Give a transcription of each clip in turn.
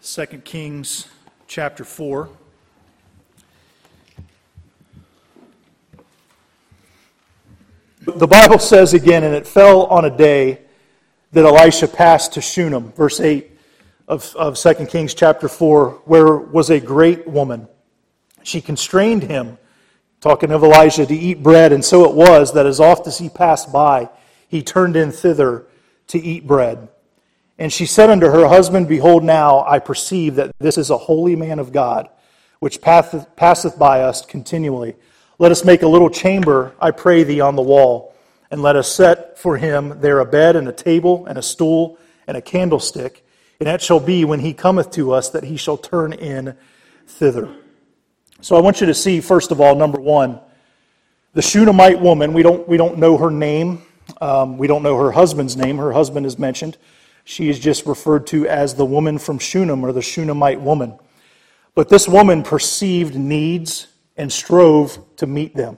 2 Kings chapter 4. The Bible says again, and it fell on a day that Elisha passed to Shunem, verse 8 of, of 2 Kings chapter 4, where was a great woman. She constrained him, talking of Elijah, to eat bread, and so it was that as oft as he passed by, he turned in thither to eat bread. And she said unto her husband, Behold, now I perceive that this is a holy man of God, which passeth, by us continually. Let us make a little chamber, I pray thee, on the wall, and let us set for him there a bed and a table and a stool and a candlestick. And it shall be when he cometh to us that he shall turn in thither. So I want you to see, first of all, number one, the Shunammite woman. We don't, we don't know her name. Um, we don't know her husband's name. Her husband is mentioned. She is just referred to as the woman from Shunem or the Shunammite woman. But this woman perceived needs and strove to meet them.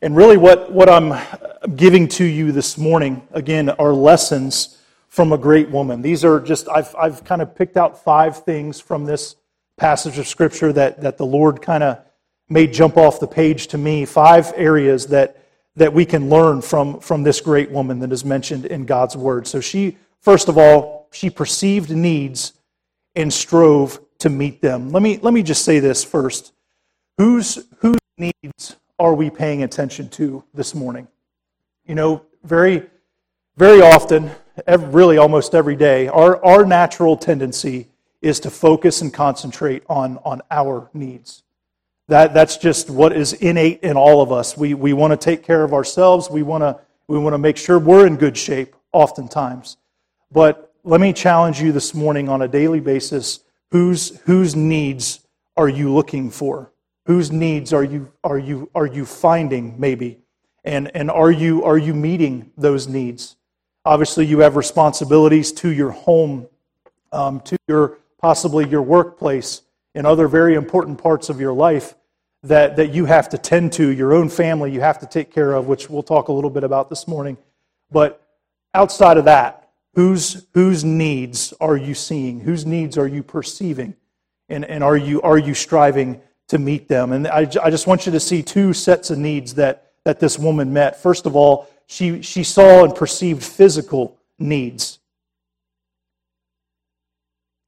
And really, what, what I'm giving to you this morning, again, are lessons from a great woman. These are just, I've, I've kind of picked out five things from this passage of Scripture that, that the Lord kind of made jump off the page to me. Five areas that, that we can learn from, from this great woman that is mentioned in God's Word. So she, first of all, she perceived needs and strove to meet them. Let me, let me just say this first. Whose, whose needs are we paying attention to this morning? You know, very, very often, every, really almost every day, our, our natural tendency is to focus and concentrate on, on our needs. That, that's just what is innate in all of us. We, we want to take care of ourselves. We want to, we want to make sure we're in good shape, oftentimes. But let me challenge you this morning on a daily basis whose, whose needs are you looking for? Whose needs are you, are you, are you finding, maybe? And, and are, you, are you meeting those needs? Obviously, you have responsibilities to your home, um, to your possibly your workplace, and other very important parts of your life that, that you have to tend to, your own family you have to take care of, which we'll talk a little bit about this morning. But outside of that, whose, whose needs are you seeing? Whose needs are you perceiving? And, and are, you, are you striving to meet them. And I, I just want you to see two sets of needs that, that this woman met. First of all, she, she saw and perceived physical needs.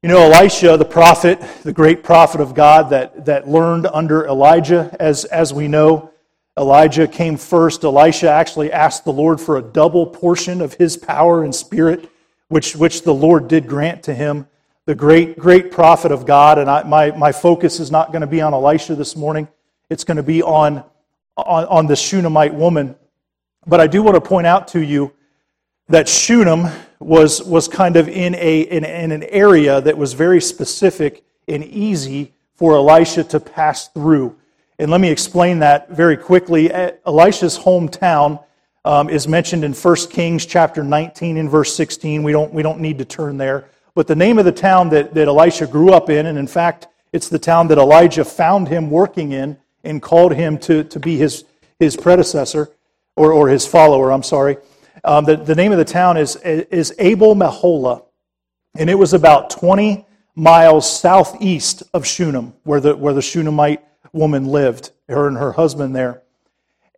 You know, Elisha, the prophet, the great prophet of God that, that learned under Elijah, as, as we know, Elijah came first. Elisha actually asked the Lord for a double portion of his power and spirit, which, which the Lord did grant to him the great, great prophet of God. And I, my, my focus is not going to be on Elisha this morning, it's going to be on, on, on the Shunammite woman. But I do want to point out to you that Shunem was, was kind of in, a, in, in an area that was very specific and easy for Elisha to pass through. And let me explain that very quickly. Elisha's hometown um, is mentioned in 1 Kings chapter 19 and verse 16. We don't, we don't need to turn there. But the name of the town that, that Elisha grew up in, and in fact, it's the town that Elijah found him working in and called him to, to be his, his predecessor, or, or his follower, I'm sorry. Um, the, the name of the town is, is Abel Meholah, and it was about 20 miles southeast of Shunem, where the, where the Shunammite woman lived, her and her husband there.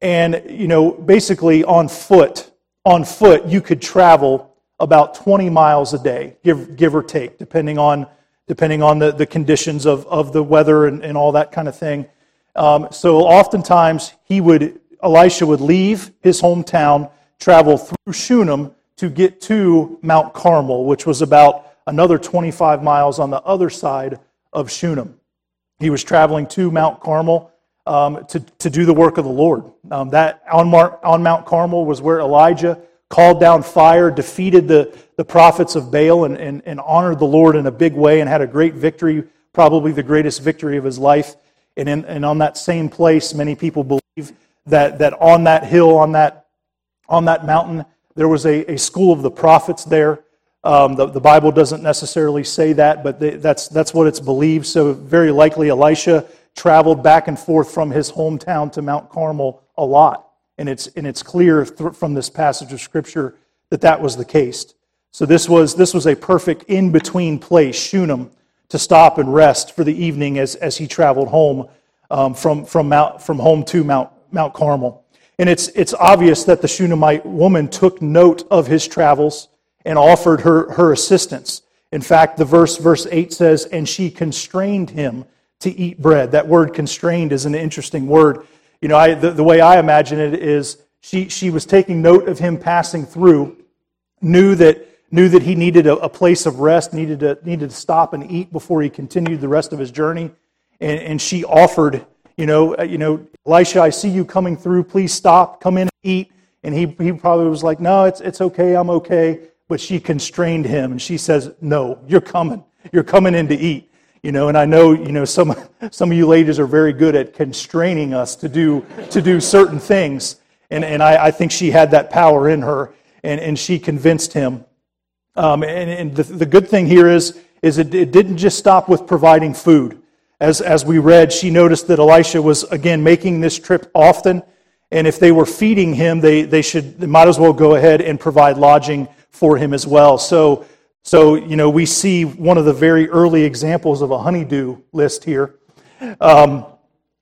And, you know, basically on foot, on foot, you could travel about 20 miles a day, give, give or take, depending on, depending on the, the conditions of, of the weather and, and all that kind of thing. Um, so oftentimes he would, Elisha would leave his hometown, travel through Shunem to get to Mount Carmel, which was about another 25 miles on the other side of Shunem. He was traveling to Mount Carmel um, to, to do the work of the Lord. Um, that on, Mar- on Mount Carmel was where Elijah called down fire, defeated the, the prophets of Baal, and, and, and honored the Lord in a big way and had a great victory, probably the greatest victory of his life. And, in, and on that same place, many people believe that, that on that hill, on that, on that mountain, there was a, a school of the prophets there. Um, the, the Bible doesn't necessarily say that, but they, that's, that's what it's believed. So, very likely, Elisha traveled back and forth from his hometown to Mount Carmel a lot. And it's, and it's clear from this passage of Scripture that that was the case. So this was, this was a perfect in between place, Shunem, to stop and rest for the evening as, as he traveled home um, from, from, Mount, from home to Mount, Mount Carmel. And it's, it's obvious that the Shunammite woman took note of his travels and offered her, her assistance. In fact, the verse, verse 8 says, And she constrained him to eat bread. That word constrained is an interesting word. You know, I, the, the way I imagine it is she, she was taking note of him passing through, knew that knew that he needed a, a, place of rest, needed to, needed to stop and eat before he continued the rest of his journey. And, and she offered, you know, uh, you know, Elisha, I see you coming through. Please stop, come in and eat. And he, he probably was like, no, it's, it's okay, I'm okay. But she constrained him and she says, no, you're coming. You're coming in to eat. You know, and I know, you know, some, some of you ladies are very good at constraining us to do, to do certain things. And, and I, I think she had that power in her and, and she convinced him um, and, and the, the, good thing here is, is it, it didn't just stop with providing food. As, as we read, she noticed that Elisha was, again, making this trip often. And if they were feeding him, they, they should they might as well go ahead and provide lodging for him as well. So, so, you know, we see one of the very early examples of a honeydew list here. Um,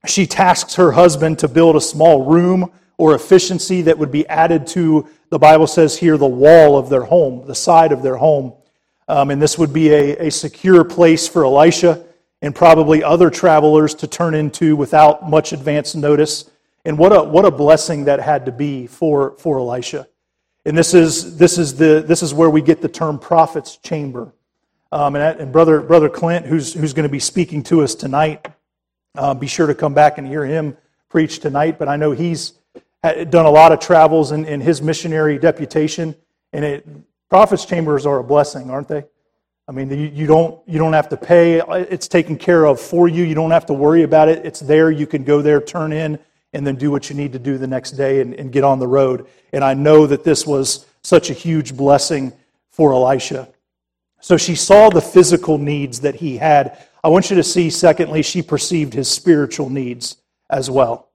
she tasks her husband to build a small room or efficiency that would be added to the Bible says here, the wall of their home, the side of their home. Um, and this would be a, a secure place for Elisha and probably other travelers to turn into without much advance notice. And what a, what a blessing that had to be for, for Elisha. And this is, this, is the, this is where we get the term prophet's chamber. Um, and, and, brother, brother Clint, who's, who's going to be speaking to us tonight, uh, be sure to come back and hear him preach tonight. But I know he's done a lot of travels in, in his missionary deputation, and it, prophets' chambers are a blessing, aren't they? I mean, you, you, don't, you don't have to pay. It's taken care of for you. You don't have to worry about it. It's there. You can go there, turn in, and then do what you need to do the next day and, and get on the road. And I know that this was such a huge blessing for Elisha. So she saw the physical needs that he had. I want you to see, secondly, she perceived his spiritual needs as well.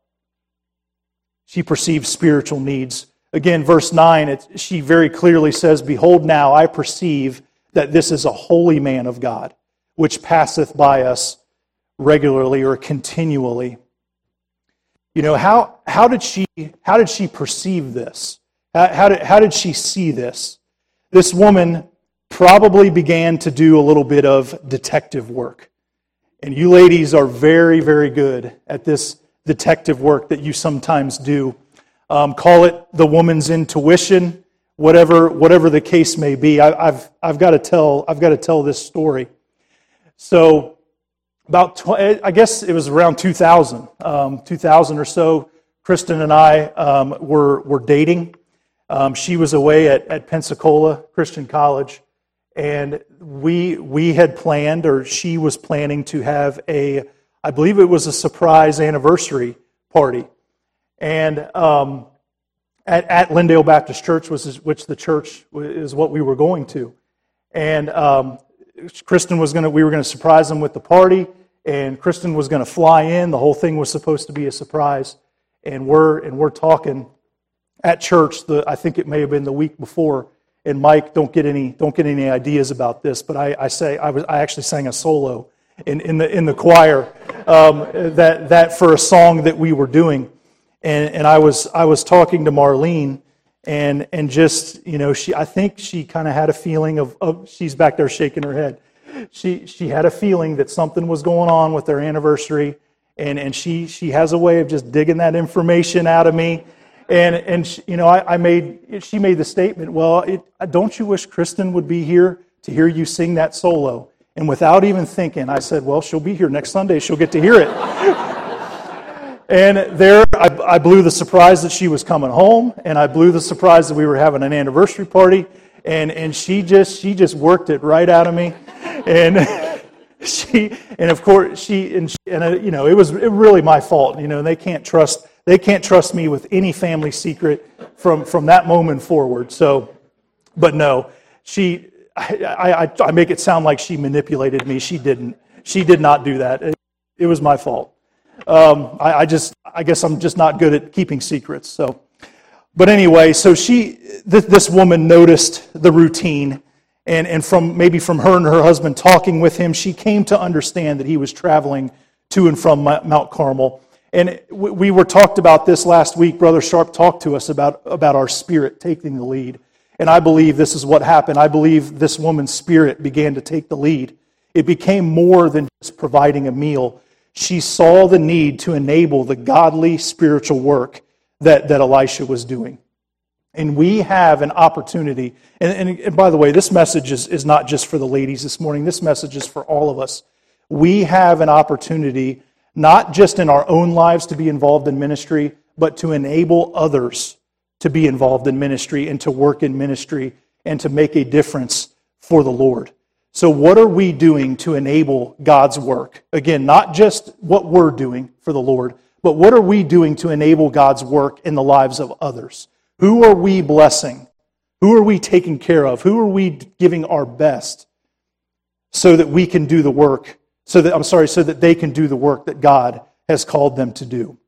She perceived spiritual needs. Again, verse 9, it, she very clearly says, Behold, now I perceive that this is a holy man of God, which passeth by us regularly or continually. You know, how, how, did, she, how did she perceive this? How, how, did, how did she see this? This woman probably began to do a little bit of detective work. And you ladies are very, very good at this detective work that you sometimes do. Um, call it the woman's intuition, whatever, whatever the case may be. I, have I've, got to tell, I've got to tell this story. So, about, tw- I guess it was around 2000, um, 2000 or so, Kristen and I um, were, were dating. Um, she was away at, at Pensacola Christian College, and we, we had planned, or she was planning to have a I believe it was a surprise anniversary party. And um, at, at Lindale Baptist Church, which is, which the church is what we were going to. And um, Kristen was going to, we were going to surprise them with the party, and Kristen was going to fly in. The whole thing was supposed to be a surprise. And we're, and we're talking at church, the, I think it may have been the week before. And Mike, don't get any, don't get any ideas about this, but I, I say, I, was, I actually sang a solo in, in, the, in the choir um, that, that for a song that we were doing. And, and I, was, I was talking to Marlene, and, and just, you know, she, I think she kind of had a feeling of, of, she's back there shaking her head. She, she had a feeling that something was going on with their anniversary, and, and she, she has a way of just digging that information out of me. And, and she, you know, I, I, made, she made the statement, well, it, don't you wish Kristen would be here to hear you sing that solo? And without even thinking, I said, Well, she'll be here next Sunday. She'll get to hear it. and there, I, I, blew the surprise that she was coming home, and I blew the surprise that we were having an anniversary party. And, and she, just, she just worked it right out of me. And. she and of course she and, she, and uh, you know it was really my fault you know they can't trust they can't trust me with any family secret from from that moment forward so but no she I, I, I, make it sound like she manipulated me. She didn't. She did not do that. It, it was my fault. Um, I, I, just, I guess I'm just not good at keeping secrets. So, but anyway, so she, th- this woman noticed the routine And, and from maybe from her and her husband talking with him, she came to understand that he was traveling to and from Mount Carmel. And we were talked about this last week. Brother Sharp talked to us about, about our spirit taking the lead. And I believe this is what happened. I believe this woman's spirit began to take the lead. It became more than just providing a meal. She saw the need to enable the godly spiritual work that, that Elisha was doing. And we have an opportunity. And, and, and, by the way, this message is, is not just for the ladies this morning, this message is for all of us. We have an opportunity, not just in our own lives to be involved in ministry, but to enable others to be involved in ministry and to work in ministry and to make a difference for the Lord. So, what are we doing to enable God's work? Again, not just what we're doing for the Lord, but what are we doing to enable God's work in the lives of others? Who are we blessing? Who are we taking care of? Who are we giving our best so that we can do the work, so that, I'm sorry, so that they can do the work that God has called them to do?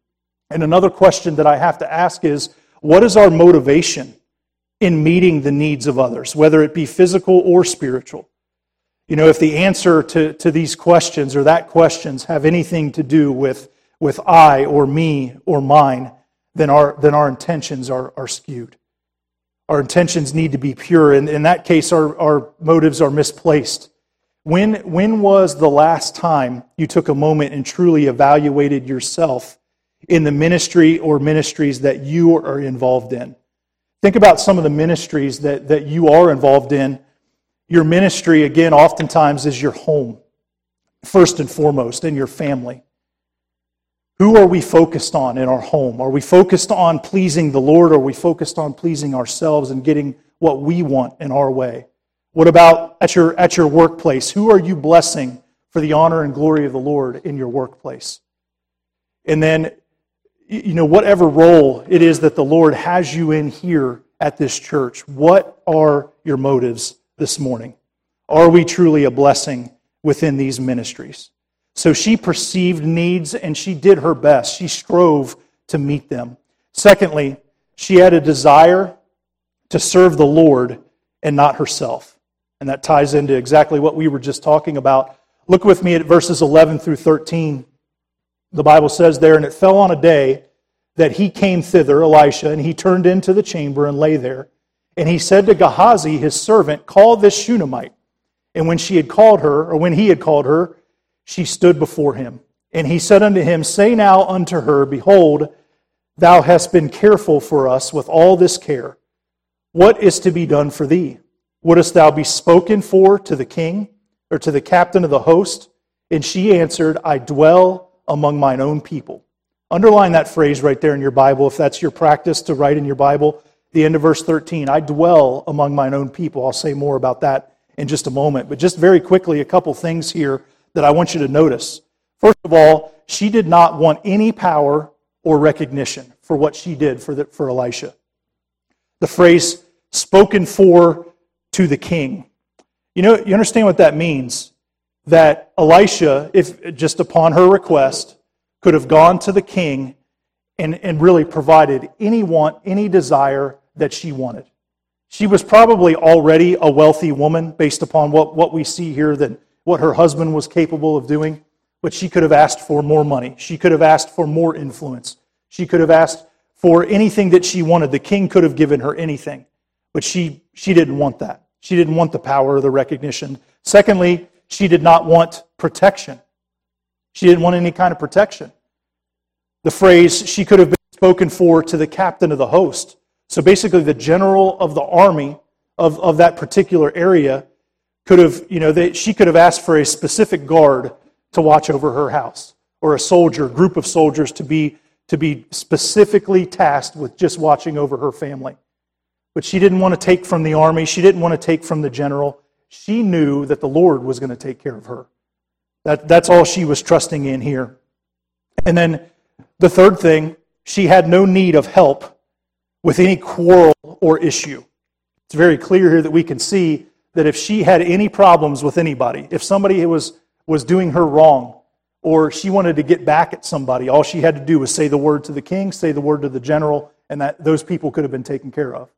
And another question that I have to ask is what is our motivation in meeting the needs of others, whether it be physical or spiritual? You know, if the answer to, to these questions or that questions have anything to do with, with I or me or mine, then our, then our intentions are, are skewed. Our intentions need to be pure. And in that case, our, our motives are misplaced. When, when was the last time you took a moment and truly evaluated yourself in the ministry or ministries that you are involved in? Think about some of the ministries that, that you are involved in. Your ministry, again, oftentimes is your home, first and foremost, in your family. Who are we focused on in our home? Are we focused on pleasing the Lord? Or are we focused on pleasing ourselves and getting what we want in our way? What about at your, at your workplace? Who are you blessing for the honor and glory of the Lord in your workplace? And then, you know, whatever role it is that the Lord has you in here at this church, what are your motives this morning? Are we truly a blessing within these ministries? So she perceived needs and she did her best. She strove to meet them. Secondly, she had a desire to serve the Lord and not herself. And that ties into exactly what we were just talking about. Look with me at verses 11 through 13. The Bible says there, and it fell on a day that he came thither, Elisha, and he turned into the chamber and lay there. And he said to Gehazi, his servant, Call this Shunammite. And when she had called her, or when he had called her, she stood before him. And he said unto him, Say now unto her, Behold, thou hast been careful for us with all this care. What is to be done for thee? Wouldst thou be spoken for to the king or to the captain of the host? And she answered, I dwell among mine own people. Underline that phrase right there in your Bible if that's your practice to write in your Bible. The end of verse 13 I dwell among mine own people. I'll say more about that in just a moment. But just very quickly, a couple things here that I want you to notice. First of all, she did not want any power or recognition for what she did for, the, for Elisha. The phrase spoken for to the king. You know, you understand what that means? That Elisha, if just upon her request, could have gone to the king and, and really provided any want, any desire that she wanted. She was probably already a wealthy woman based upon what, what we see here that what her husband was capable of doing, but she could have asked for more money. She could have asked for more influence. She could have asked for anything that she wanted. The king could have given her anything, but she, she didn't want that. She didn't want the power or the recognition. Secondly, she did not want protection. She didn't want any kind of protection. The phrase she could have been spoken for to the captain of the host. So basically, the general of the army of, of that particular area could have, you know, they, she could have asked for a specific guard to watch over her house, or a soldier, group of soldiers to be, to be specifically tasked with just watching over her family. But she didn't want to take from the army, she didn't want to take from the general. She knew that the Lord was going to take care of her. That, that's all she was trusting in here. And then the third thing, she had no need of help with any quarrel or issue. It's very clear here that we can see that if she had any problems with anybody, if somebody was, was doing her wrong, or she wanted to get back at somebody, all she had to do was say the word to the king, say the word to the general, and that those people could have been taken care of.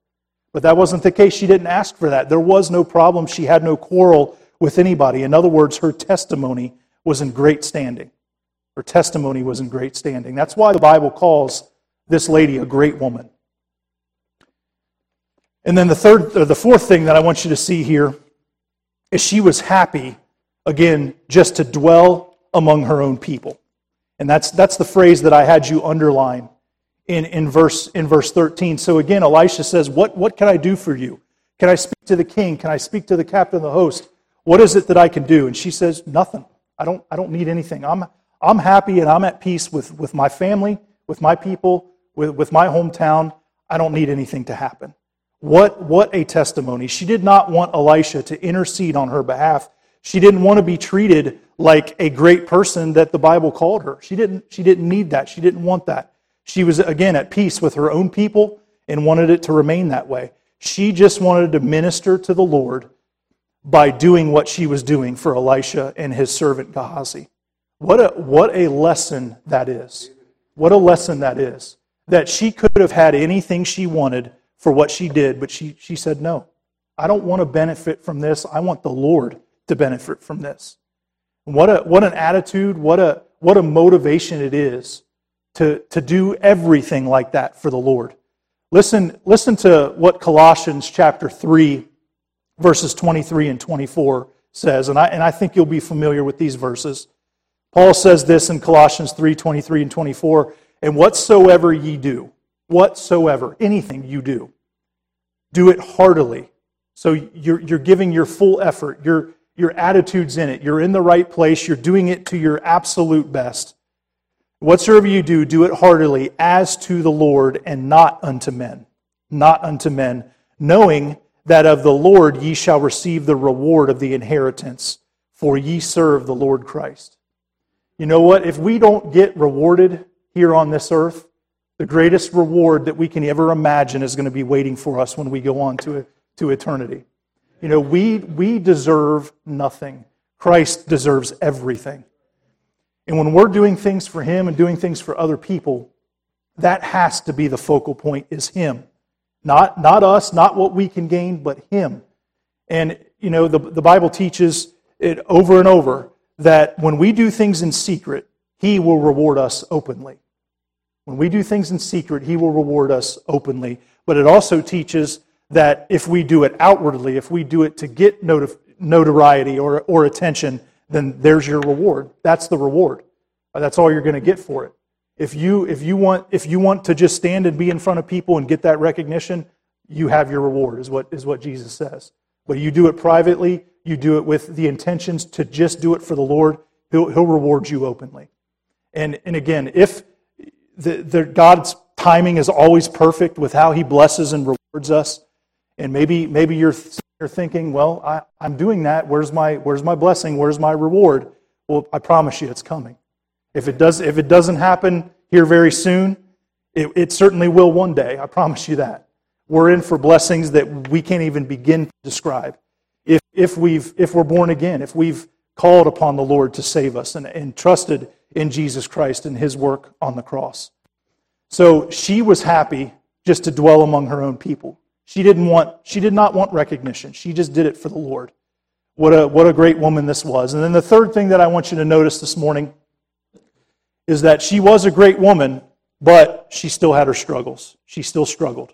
But that wasn't the case. She didn't ask for that. There was no problem. She had no quarrel with anybody. In other words, her testimony was in great standing. Her testimony was in great standing. That's why the Bible calls this lady a great woman. And then the third, the fourth thing that I want you to see here is she was happy, again, just to dwell among her own people. And that's, that's the phrase that I had you underline in, in, verse, in verse 13. So again, Elisha says, what, what can I do for you? Can I speak to the king? Can I speak to the captain of the host? What is it that I can do? And she says, Nothing. I don't, I don't need anything. I'm, I'm happy and I'm at peace with, with my family, with my people, with, with my hometown. I don't need anything to happen. What, what a testimony. She did not want Elisha to intercede on her behalf. She didn't want to be treated like a great person that the Bible called her. She didn't, she didn't need that. She didn't want that. She was, again, at peace with her own people and wanted it to remain that way. She just wanted to minister to the Lord by doing what she was doing for Elisha and his servant Gehazi. What a, what a lesson that is. What a lesson that is. That she could have had anything she wanted for what she did, but she, she said, No, I don't want to benefit from this. I want the Lord to benefit from this. what, a, what an attitude, what a, what a motivation it is to, to do everything like that for the Lord. Listen, listen to what Colossians chapter 3, verses 23 and 24 says, and I, and I think you'll be familiar with these verses. Paul says this in Colossians 3 23 and 24, and whatsoever ye do, whatsoever, anything you do, do it heartily. So you're, you're giving your full effort, your, your attitude's in it, you're in the right place, you're doing it to your absolute best. Whatsoever you do, do it heartily as to the Lord and not unto men. Not unto men, knowing that of the Lord ye shall receive the reward of the inheritance, for ye serve the Lord Christ. You know what? If we don't get rewarded here on this earth, the greatest reward that we can ever imagine is going to be waiting for us when we go on to, to eternity. You know, we, we deserve nothing. Christ deserves everything. And when we're doing things for Him and doing things for other people, that has to be the focal point is Him. Not, not us, not what we can gain, but Him. And, you know, the, the Bible teaches it over and over that when we do things in secret, He will reward us openly. When we do things in secret, He will reward us openly. But it also teaches that if we do it outwardly, if we do it to get notoriety or, or attention, then there's your reward. That's the reward. That's all you're going to get for it. If you, if, you want, if you want to just stand and be in front of people and get that recognition, you have your reward, is what, is what Jesus says. But you do it privately, you do it with the intentions to just do it for the Lord, He'll, he'll reward you openly. And, and again, if, the, the, God's timing is always perfect with how He blesses and rewards us. And maybe, maybe you're, you're thinking, well, I, I'm doing that. Where's my, where's my blessing? Where's my reward? Well, I promise you it's coming. If it, does, if it doesn't happen here very soon, it, it certainly will one day. I promise you that. We're in for blessings that we can't even begin to describe. If, if, we've, if we're born again, if we've called upon the Lord to save us and, and trusted in Jesus Christ and his work on the cross. So she was happy just to dwell among her own people. She didn't want she did not want recognition. She just did it for the Lord. What a what a great woman this was. And then the third thing that I want you to notice this morning is that she was a great woman, but she still had her struggles. She still struggled.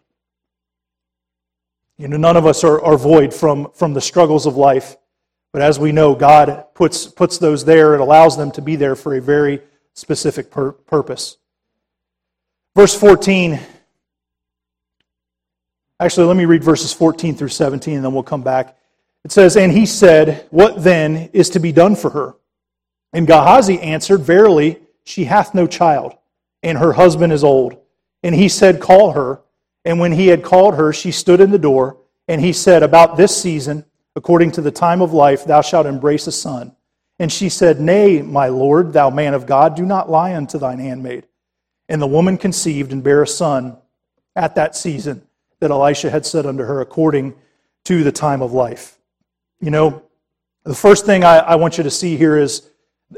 You know, none of us are, are void from, from the struggles of life. But as we know, God puts, puts those there and allows them to be there for a very specific pur- purpose. Verse 14. Actually, let me read verses 14 through 17 and then we'll come back. It says, And he said, What then is to be done for her? And Gehazi answered, Verily, she hath no child, and her husband is old. And he said, Call her. And when he had called her, she stood in the door. And he said, About this season, according to the time of life, thou shalt embrace a son. And she said, Nay, my Lord, thou man of God, do not lie unto thine handmaid. And the woman conceived and bare a son at that season that Elisha had said unto her, according to the time of life. You know, the first thing I, I want you to see here is,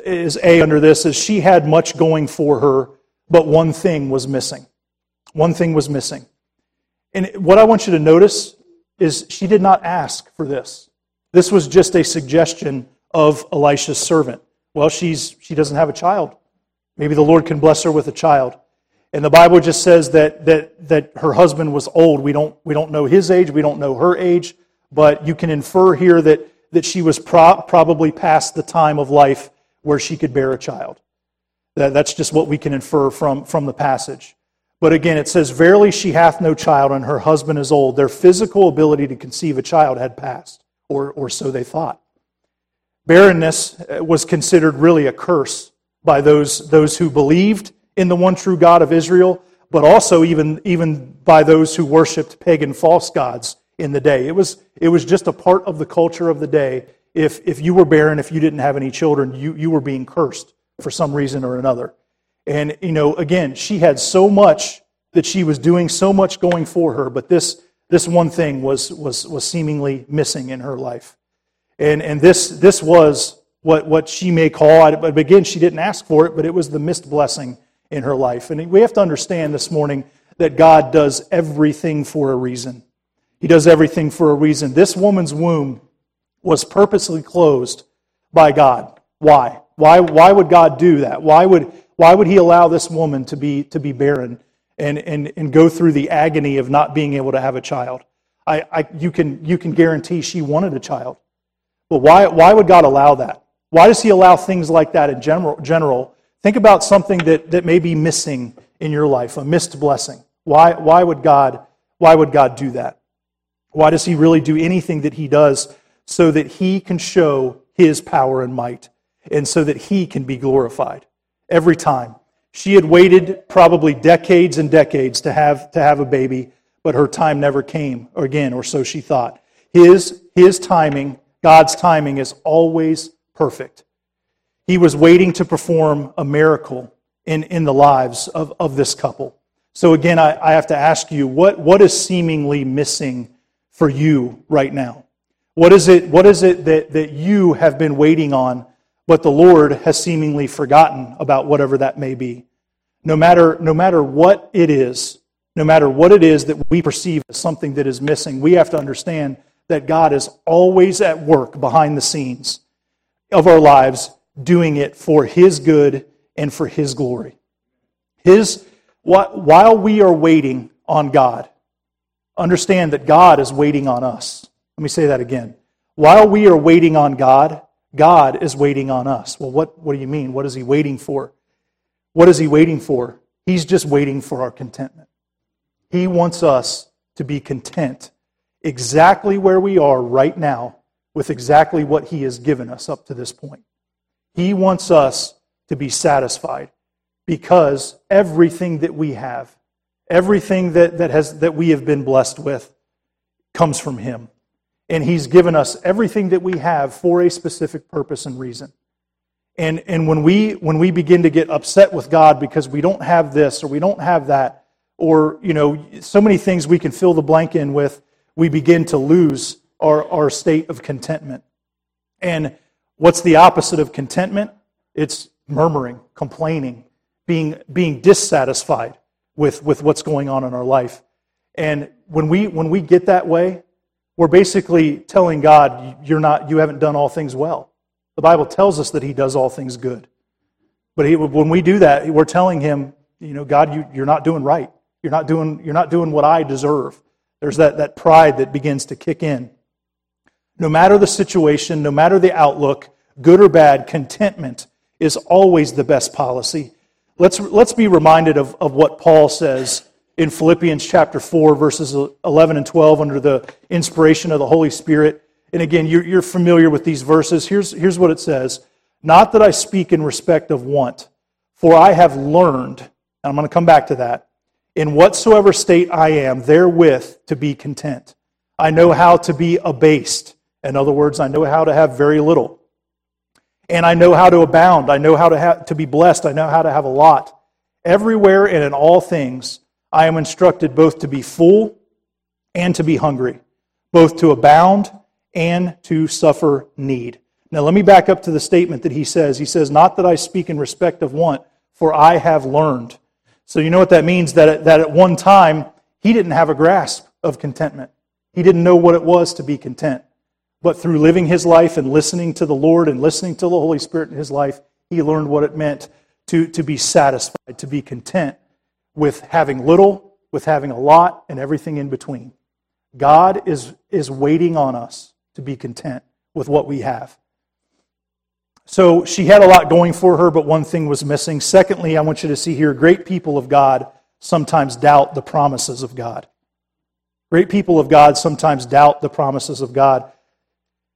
is A under this is she had much going for her, but one thing was missing. One thing was missing. And what I want you to notice is she did not ask for this. This was just a suggestion of Elisha's servant. Well, she's, she doesn't have a child. Maybe the Lord can bless her with a child. And the Bible just says that, that, that her husband was old. We don't, we don't know his age, we don't know her age, but you can infer here that, that she was pro- probably past the time of life where she could bear a child. That, that's just what we can infer from, from the passage. But again, it says, Verily she hath no child, and her husband is old. Their physical ability to conceive a child had passed, or, or so they thought. Barrenness uh, was considered really a curse by those, those who believed in the one true God of Israel, but also even, even by those who worshiped pagan false gods in the day. It was, it was just a part of the culture of the day. If, if you were barren, if you didn't have any children, you, you were being cursed for some reason or another. And, you know, again, she had so much that she was doing, so much going for her, but this, this one thing was, was, was seemingly missing in her life. And, and this, this was what, what she may call, it, but again, she didn't ask for it, but it was the missed blessing in her life. And we have to understand this morning that God does everything for a reason. He does everything for a reason. This woman's womb was purposely closed by God. Why? Why, why would God do that? Why would, why would He allow this woman to be, to be barren and, and, and go through the agony of not being able to have a child? I, I, you, can, you can guarantee she wanted a child. But why, why would God allow that? Why does He allow things like that in general? general? Think about something that, that may be missing in your life, a missed blessing. Why, why, would God, why would God do that? Why does He really do anything that He does so that He can show His power and might and so that He can be glorified every time? She had waited probably decades and decades to have, to have a baby, but her time never came again, or so she thought. His, his timing God's timing is always perfect. He was waiting to perform a miracle in, in the lives of, of this couple. So, again, I, I have to ask you what, what is seemingly missing for you right now? What is it, what is it that, that you have been waiting on, but the Lord has seemingly forgotten about whatever that may be? No matter, no matter what it is, no matter what it is that we perceive as something that is missing, we have to understand that God is always at work behind the scenes of our lives, doing it for His good and for His glory. His, while we are waiting on God, understand that God is waiting on us. Let me say that again. While we are waiting on God, God is waiting on us. Well, what, what do you mean? What is He waiting for? What is He waiting for? He's just waiting for our contentment. He wants us to be content exactly where we are right now with exactly what He has given us up to this point. He wants us to be satisfied because everything that we have, everything that, that, has, that we have been blessed with, comes from Him. And He's given us everything that we have for a specific purpose and reason. And, and when, we, when we begin to get upset with God because we don't have this or we don't have that, or, you know, so many things we can fill the blank in with, we begin to lose our, our state of contentment. And what's the opposite of contentment? It's murmuring, complaining, being, being dissatisfied with, with what's going on in our life. And when we, when we get that way, we're basically telling God, you're not, you haven't done all things well. The Bible tells us that He does all things good. But he, when we do that, we're telling Him, you know, God, you, you're not doing right. You're not doing, you're not doing what I deserve. There's that, that pride that begins to kick in. No matter the situation, no matter the outlook, good or bad, contentment is always the best policy. Let's, let's be reminded of, of what Paul says in Philippians chapter 4, verses 11 and 12, under the inspiration of the Holy Spirit. And again, you're, you're familiar with these verses. Here's, here's what it says Not that I speak in respect of want, for I have learned, and I'm going to come back to that in whatsoever state I am, therewith to be content. I know how to be abased. In other words, I know how to have very little. And I know how to abound. I know how to, have, to be blessed. I know how to have a lot. Everywhere and in all things, I am instructed both to be full and to be hungry, both to abound and to suffer need. Now, let me back up to the statement that he says. He says, Not that I speak in respect of want, for I have learned so you know what that means? That, that at one time he didn't have a grasp of contentment. He didn't know what it was to be content. But through living his life and listening to the Lord and listening to the Holy Spirit in his life, he learned what it meant to, to be satisfied, to be content with having little, with having a lot, and everything in between. God is, is waiting on us to be content with what we have. So she had a lot going for her, but one thing was missing. Secondly, I want you to see here great people of God sometimes doubt the promises of God. Great people of God sometimes doubt the promises of God.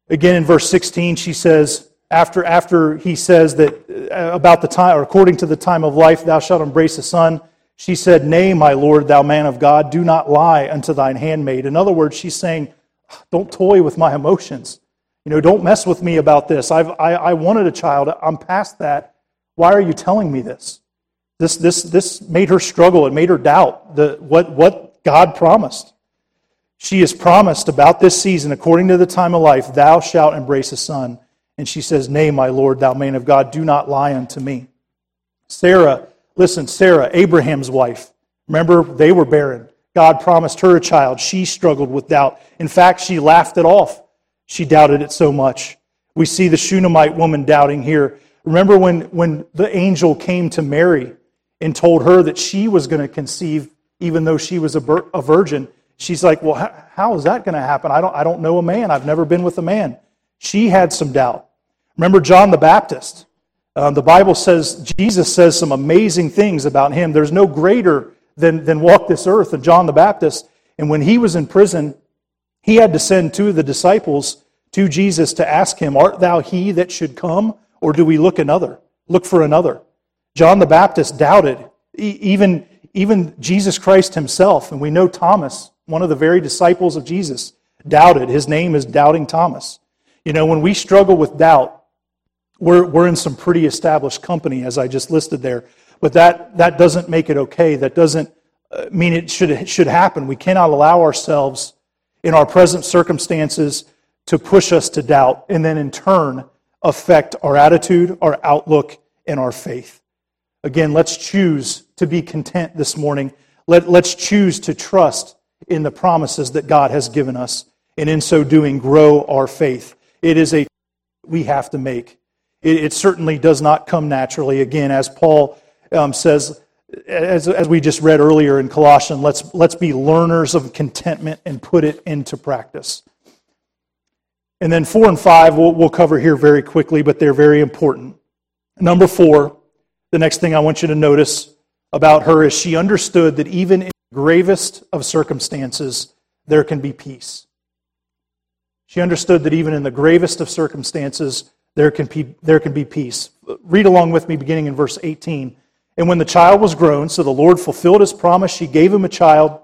Again, in verse 16, she says, after, after he says that uh, about the time, or according to the time of life, thou shalt embrace a son, she said, Nay, my Lord, thou man of God, do not lie unto thine handmaid. In other words, she's saying, Don't toy with my emotions. You know, don't mess with me about this. I've, I, I wanted a child. I'm past that. Why are you telling me this? This, this, this made her struggle. It made her doubt the, what, what God promised. She is promised about this season, according to the time of life, thou shalt embrace a son. And she says, Nay, my Lord, thou man of God, do not lie unto me. Sarah, listen, Sarah, Abraham's wife, remember, they were barren. God promised her a child. She struggled with doubt. In fact, she laughed it off. She doubted it so much. We see the Shunammite woman doubting here. Remember when, when the angel came to Mary and told her that she was going to conceive even though she was a, a virgin? She's like, Well, how, how is that going to happen? I don't, I don't know a man. I've never been with a man. She had some doubt. Remember John the Baptist? Um, the Bible says, Jesus says some amazing things about him. There's no greater than, than walk this earth than John the Baptist. And when he was in prison, he had to send two of the disciples to Jesus to ask him, Art thou he that should come, or do we look another? Look for another. John the Baptist doubted, even, even Jesus Christ himself. And we know Thomas, one of the very disciples of Jesus, doubted. His name is Doubting Thomas. You know, when we struggle with doubt, we're, we're in some pretty established company, as I just listed there. But that, that doesn't make it okay. That doesn't uh, mean it should, it should happen. We cannot allow ourselves in our present circumstances to push us to doubt and then in turn affect our attitude, our outlook, and our faith. Again, let's choose to be content this morning. Let, let's choose to trust in the promises that God has given us, and in so doing, grow our faith. It is a we have to make. It, it certainly does not come naturally. Again, as Paul um, says, as, as we just read earlier in Colossians, let's, let's be learners of contentment and put it into practice. And then four and five we'll, we'll cover here very quickly, but they're very important. Number four, the next thing I want you to notice about her is she understood that even in the gravest of circumstances, there can be peace. She understood that even in the gravest of circumstances, there can be, there can be peace. Read along with me, beginning in verse 18. And when the child was grown, so the Lord fulfilled his promise, she gave him a child.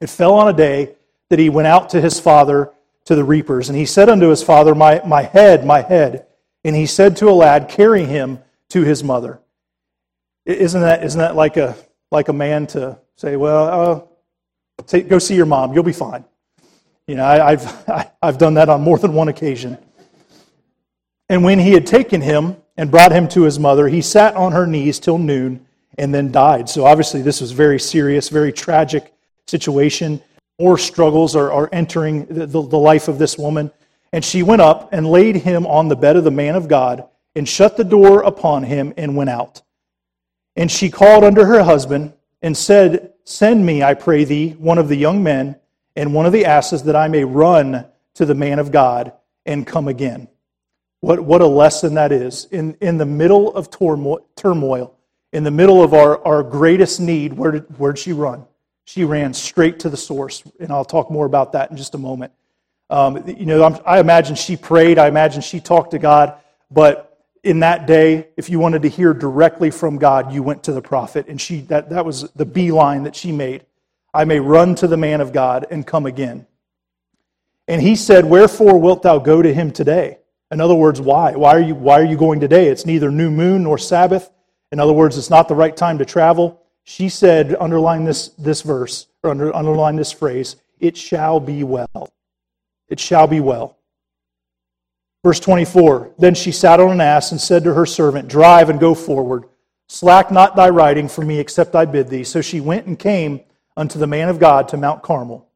It fell on a day that he went out to his father to the reapers. And he said unto his father, My, my head, my head. And he said to a lad, Carry him to his mother. Isn't that, isn't that like, a, like a man to say, Well, uh, take, go see your mom, you'll be fine? You know, I, have I've done that on more than one occasion. And when he had taken him and brought him to his mother, he sat on her knees till noon and then died. So obviously, this was very serious, very tragic situation. More struggles are, are entering the, the, the life of this woman. And she went up and laid him on the bed of the man of God and shut the door upon him and went out. And she called unto her husband and said, Send me, I pray thee, one of the young men and one of the asses that I may run to the man of God and come again. What, what a lesson that is. In, in the middle of turmoil, in the middle of our, our greatest need, where did, where did she run? She ran straight to the source. And I'll talk more about that in just a moment. Um, you know, I'm, I imagine she prayed. I imagine she talked to God. But in that day, if you wanted to hear directly from God, you went to the prophet. And she, that, that was the beeline that she made. I may run to the man of God and come again. And he said, Wherefore wilt thou go to him today? In other words, why? Why are you, why are you going today? It's neither new moon nor Sabbath. In other words, it's not the right time to travel. She said, underline this, this verse, or under, underline this phrase, it shall be well. It shall be well. Verse 24 Then she sat on an ass and said to her servant, Drive and go forward. Slack not thy riding for me, except I bid thee. So she went and came unto the man of God to Mount Carmel.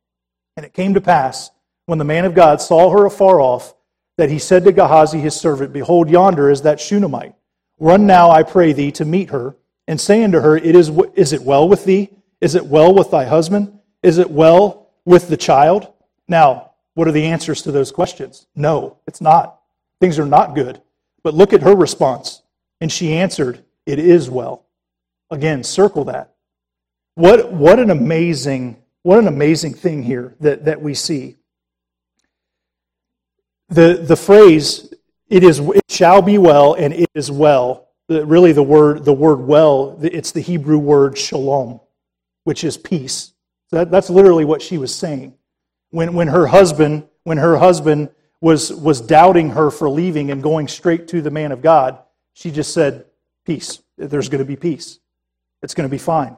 And it came to pass, when the man of God saw her afar off, that he said to Gehazi his servant, Behold, yonder is that Shunammite. Run now, I pray thee, to meet her, and say unto her, it is, is it well with thee? Is it well with thy husband? Is it well with the child? Now, what are the answers to those questions? No, it's not. Things are not good. But look at her response. And she answered, It is well. Again, circle that. What, what an amazing, what an amazing thing here that, that we see. The, the phrase, it is it shall be well and it is well. Really the word the word well, it's the Hebrew word shalom, which is peace. That, that's literally what she was saying. When, when her husband, when her husband was, was doubting her for leaving and going straight to the man of God, she just said, Peace. There's going to be peace. It's going to be fine.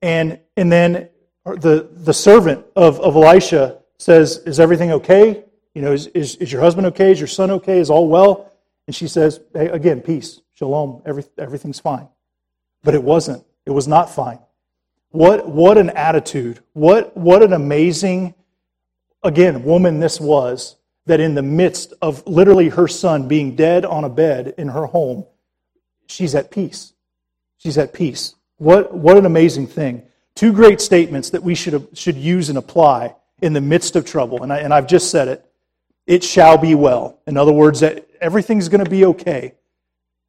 And, and then the, the servant of, of Elisha says, Is everything okay? You know, is, is, is your husband okay? Is your son okay? Is all well? And she says, hey, again, peace, shalom, every, everything's fine. But it wasn't. It was not fine. What, what an attitude. What, what an amazing, again, woman this was that in the midst of literally her son being dead on a bed in her home, she's at peace. She's at peace. What, what an amazing thing. Two great statements that we should, should use and apply in the midst of trouble. And, I, and I've just said it. It shall be well. In other words, that everything's going to be okay.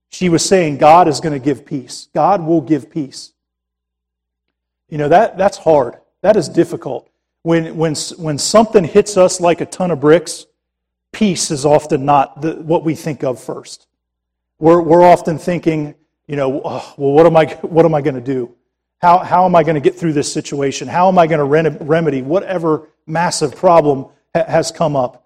She was saying God is going to give peace. God will give peace. You know, that, that's hard. That is difficult. When, when, when something hits us like a ton of bricks, peace is often not the, what we think of first. We're, we're often thinking, you know, oh, well, what am I, what am I going to do? How, how am I going to get through this situation? How am I going to remedy whatever massive problem ha- has come up?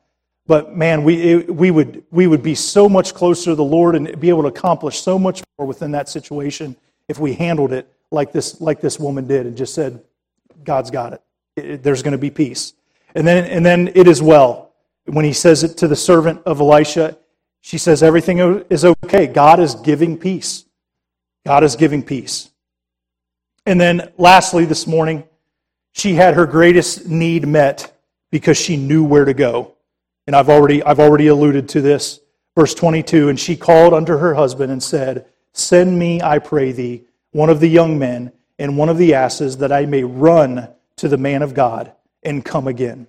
But man, we, we, would, we would be so much closer to the Lord and be able to accomplish so much more within that situation if we handled it like this, like this woman did and just said, God's got it. it there's going to be peace. And then, and then it is well when he says it to the servant of Elisha, she says everything is okay. God is giving peace. God is giving peace. And then lastly, this morning, she had her greatest need met because she knew where to go. And I've already, I've already alluded to this. Verse 22 And she called unto her husband and said, Send me, I pray thee, one of the young men and one of the asses, that I may run to the man of God and come again.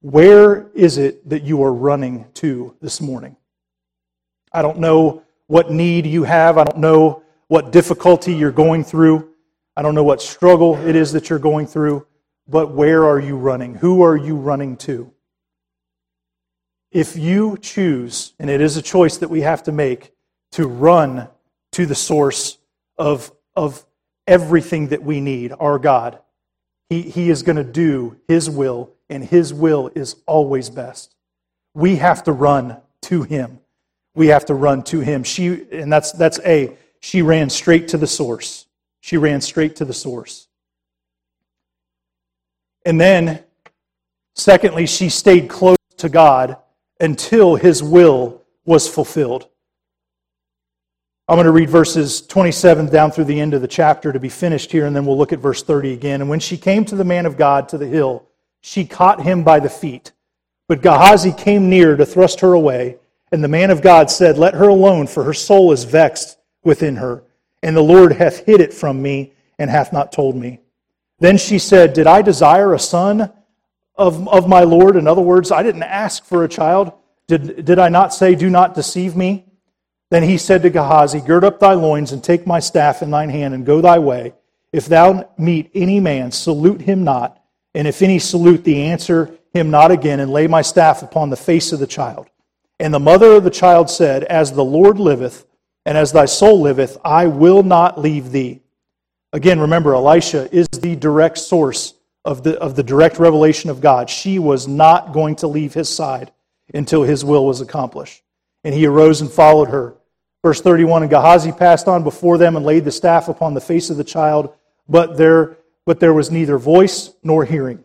Where is it that you are running to this morning? I don't know what need you have. I don't know what difficulty you're going through. I don't know what struggle it is that you're going through. But where are you running? Who are you running to? If you choose, and it is a choice that we have to make, to run to the source of, of everything that we need, our God, He, he is going to do His will and His will is always best. We have to run to Him. We have to run to Him. She, and that's, that's A, she ran straight to the source. She ran straight to the source. And then, secondly, she stayed close to God until His will was fulfilled. I'm going to read verses 27 down through the end of the chapter to be finished here, and then we'll look at verse 30 again. And when she came to the man of God to the hill, she caught him by the feet. But Gehazi came near to thrust her away, and the man of God said, Let her alone, for her soul is vexed within her, and the Lord hath hid it from me, and hath not told me. Then she said, Did I desire a son of, of my Lord? In other words, I didn't ask for a child. Did, did I not say, Do not deceive me? Then he said to Gehazi, Gird up thy loins, and take my staff in thine hand, and go thy way. If thou meet any man, salute him not and if any salute thee, answer him not again, and lay my staff upon the face of the child. And the mother of the child said, As the Lord liveth, and as thy soul liveth, I will not leave thee. Again, remember, Elisha is the direct source of the, of the direct revelation of God. She was not going to leave his side until his will was accomplished. And he arose and followed her. Verse 31 And Gehazi passed on before them and laid the staff upon the face of the child, but there but there was neither voice nor hearing.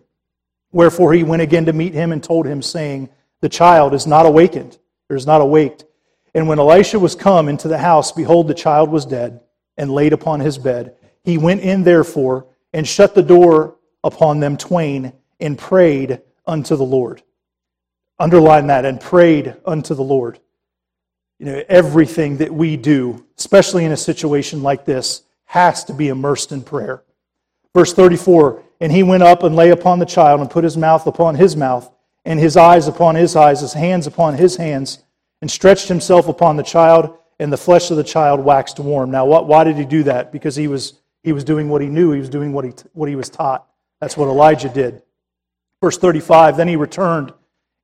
Wherefore he went again to meet him and told him, saying, The child is not awakened, or is not awaked. And when Elisha was come into the house, behold, the child was dead, and laid upon his bed. He went in therefore, and shut the door upon them twain and prayed unto the Lord. Underline that and prayed unto the Lord. You know, everything that we do, especially in a situation like this, has to be immersed in prayer. Verse 34 And he went up and lay upon the child and put his mouth upon his mouth, and his eyes upon his eyes, his hands upon his hands, and stretched himself upon the child, and the flesh of the child waxed warm. Now, what, why did he do that? Because he was, he was doing what he knew, he was doing what he, what he was taught. That's what Elijah did. Verse 35 Then he returned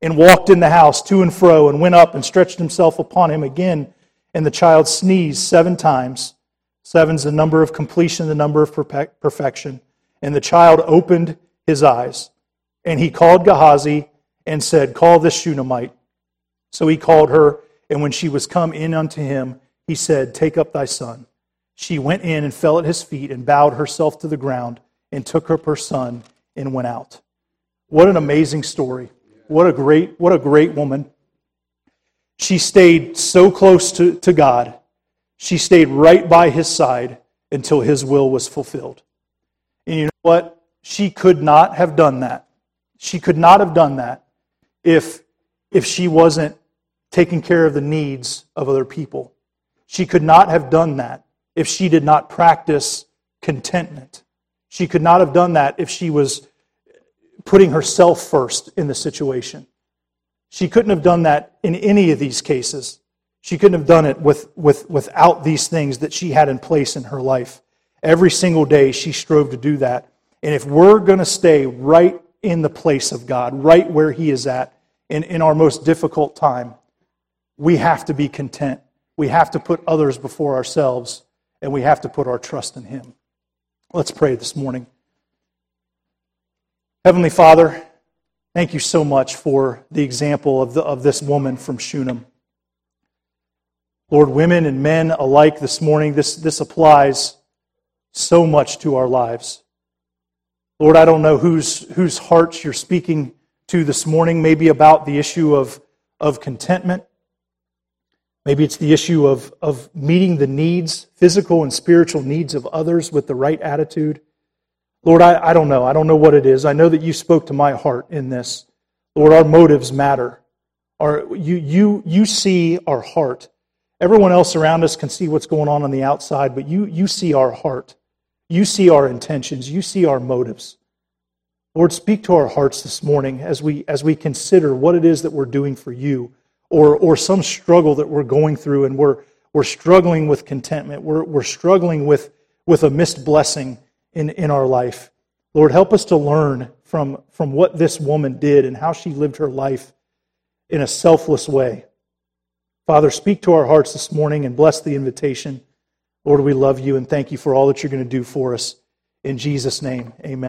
and walked in the house to and fro, and went up and stretched himself upon him again. And the child sneezed seven times. Seven's the number of completion, the number of perfection. And the child opened his eyes. And he called Gehazi and said, Call this Shunammite. So he called her, and when she was come in unto him, he said, Take up thy son. She went in and fell at his feet and bowed herself to the ground and took up her son and went out. What an amazing story. What a great, what a great woman. She stayed so close to, to God. She stayed right by his side until his will was fulfilled. And you know what? She could not have done that. She could not have done that if, if she wasn't taking care of the needs of other people. She could not have done that if she did not practice contentment. She could not have done that if she was putting herself first in the situation. She couldn't have done that in any of these cases. She couldn't have done it with, with, without these things that she had in place in her life. Every single day, she strove to do that. And if we're going to stay right in the place of God, right where He is at, in, in our most difficult time, we have to be content. We have to put others before ourselves, and we have to put our trust in Him. Let's pray this morning. Heavenly Father, thank you so much for the example of, the, of this woman from Shunem. Lord, women and men alike this morning, this, this applies so much to our lives. Lord, I don't know whose, whose hearts you're speaking to this morning, maybe about the issue of, of contentment. Maybe it's the issue of, of meeting the needs, physical and spiritual needs of others with the right attitude. Lord, I, I don't know. I don't know what it is. I know that you spoke to my heart in this. Lord, our motives matter. Our, you, you, you see our heart. Everyone else around us can see what's going on on the outside, but you, you see our heart. You see our intentions. You see our motives. Lord, speak to our hearts this morning as we, as we consider what it is that we're doing for you or, or some struggle that we're going through and we're, we're struggling with contentment. We're, we're struggling with, with a missed blessing in, in our life. Lord, help us to learn from, from what this woman did and how she lived her life in a selfless way. Father, speak to our hearts this morning and bless the invitation. Lord, we love you and thank you for all that you're going to do for us. In Jesus' name, amen.